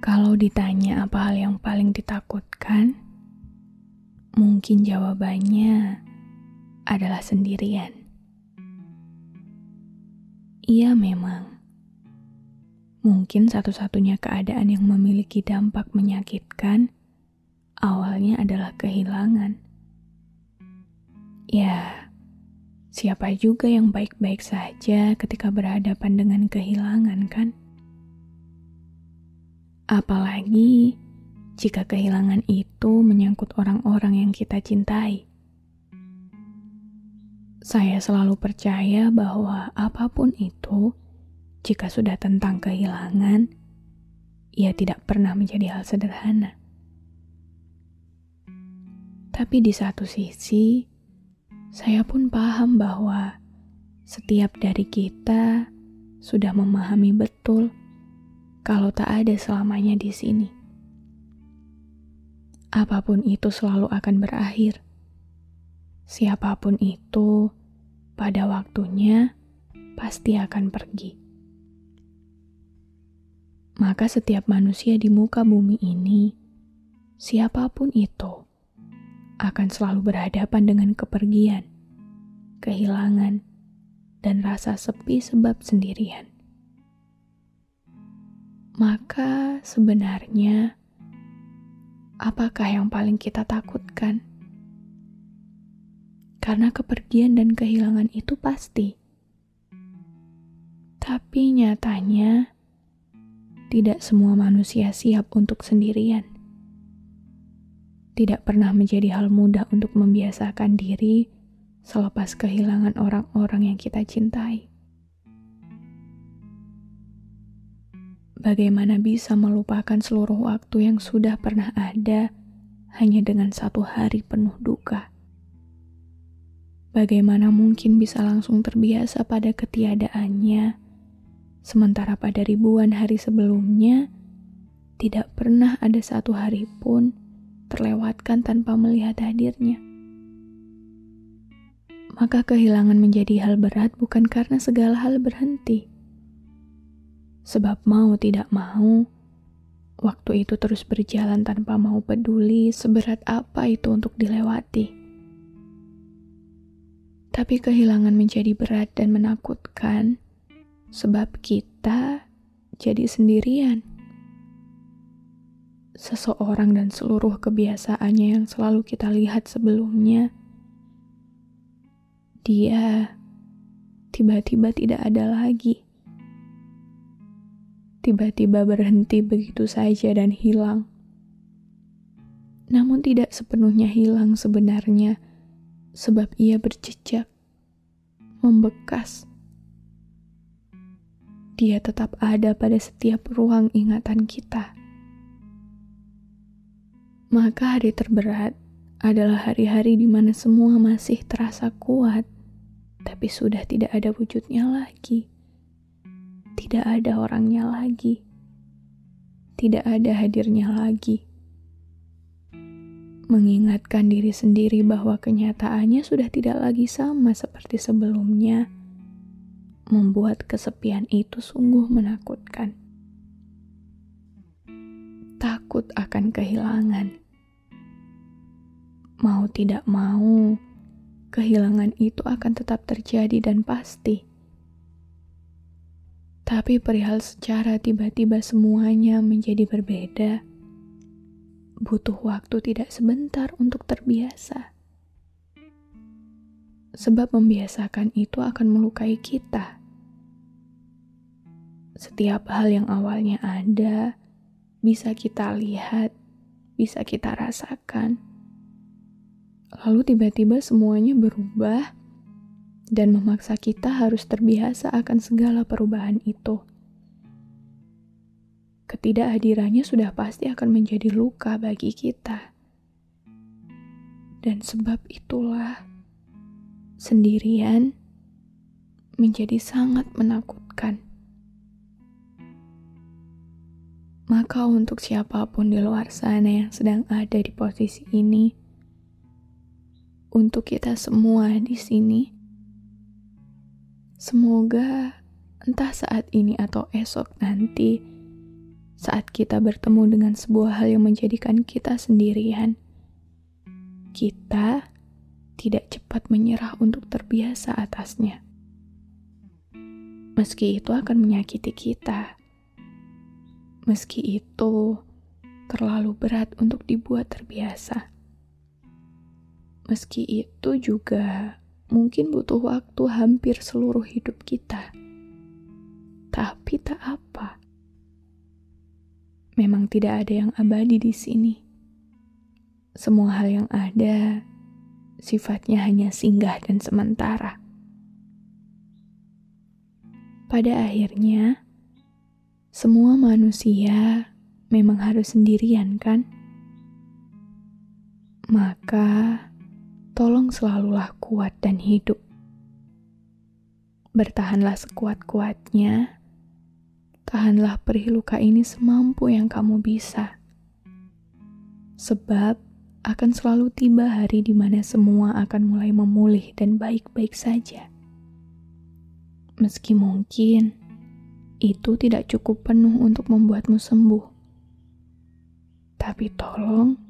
Kalau ditanya apa hal yang paling ditakutkan, mungkin jawabannya adalah sendirian. Iya memang, mungkin satu-satunya keadaan yang memiliki dampak menyakitkan awalnya adalah kehilangan. Ya, siapa juga yang baik-baik saja ketika berhadapan dengan kehilangan kan? Apalagi jika kehilangan itu menyangkut orang-orang yang kita cintai. Saya selalu percaya bahwa apa pun itu, jika sudah tentang kehilangan, ia tidak pernah menjadi hal sederhana. Tapi di satu sisi, saya pun paham bahwa setiap dari kita sudah memahami betul kalau tak ada selamanya di sini. Apa pun itu selalu akan berakhir. Siapa pun itu, pada waktunya pasti akan pergi. Maka setiap manusia di muka bumi ini, siapa pun itu, akan selalu berhadapan dengan kepergian, kehilangan, dan rasa sepi sebab sendirian maka sebenarnya apakah yang paling kita takutkan? Karena kepergian dan kehilangan itu pasti. Tapi nyatanya tidak semua manusia siap untuk sendirian. Tidak pernah menjadi hal mudah untuk membiasakan diri selepas kehilangan orang-orang yang kita cintai. Bagaimana bisa melupakan seluruh waktu yang sudah pernah ada hanya dengan satu hari penuh duka? Bagaimana mungkin bisa langsung terbiasa pada ketiadaannya, sementara pada ribuan hari sebelumnya tidak pernah ada satu hari pun terlewatkan tanpa melihat hadirnya? Maka kehilangan menjadi hal berat bukan karena segala hal berhenti Sebab mau tidak mau, waktu itu terus berjalan tanpa mau peduli seberat apa itu untuk dilewati. Tapi kehilangan menjadi berat dan menakutkan, sebab kita jadi sendirian. Seseorang dan seluruh kebiasaannya yang selalu kita lihat sebelumnya, dia tiba-tiba tidak ada lagi tiba-tiba berhenti begitu saja dan hilang. Namun tidak sepenuhnya hilang sebenarnya, sebab ia berjejak, membekas. Dia tetap ada pada setiap ruang ingatan kita. Maka hari terberat adalah hari-hari di mana semua masih terasa kuat, tapi sudah tidak ada wujudnya lagi tidak ada orangnya lagi, tidak ada hadirnya lagi. Mengingatkan diri sendiri bahwa kenyataannya sudah tidak lagi sama seperti sebelumnya, membuat kesepian itu sungguh menakutkan. Takut akan kehilangan, mau tidak mau, kehilangan itu akan tetap terjadi dan pasti Tapi perihal secara tiba-tiba semuanya menjadi berbeda, butuh waktu tidak sebentar untuk terbiasa. Sebab membiasakan itu akan melukai kita. Setiap hal yang awalnya ada, bisa kita lihat, bisa kita rasakan. Lalu tiba-tiba semuanya berubah dan memaksa kita harus terbiasa akan segala perubahan itu. Ketidakhadirannya sudah pasti akan menjadi luka bagi kita. Dan sebab itulah sendirian menjadi sangat menakutkan. Maka untuk siapa pun di luar sana yang sedang ada di posisi ini, untuk kita semua di sini, Semoga entah saat ini atau esok nanti, saat kita bertemu dengan sebuah hal yang menjadikan kita sendirian, kita tidak cepat menyerah untuk terbiasa atasnya. Meski itu akan menyakiti kita, meski itu terlalu berat untuk dibuat terbiasa, meski itu juga mungkin butuh waktu hampir seluruh hidup kita. Tapi tak apa. Memang tidak ada yang abadi di sini. Semua hal yang ada sifatnya hanya singgah dan sementara. Pada akhirnya, semua manusia memang harus sendirian, kan? Maka, tolong selalulah kuat dan hidup. Bertahanlah sekuat-kuatnya, tahanlah perih luka ini semampu yang kamu bisa. Sebab akan selalu tiba hari di mana semua akan mulai memulih dan baik-baik saja. Meski mungkin itu tidak cukup penuh untuk membuatmu sembuh. Tapi tolong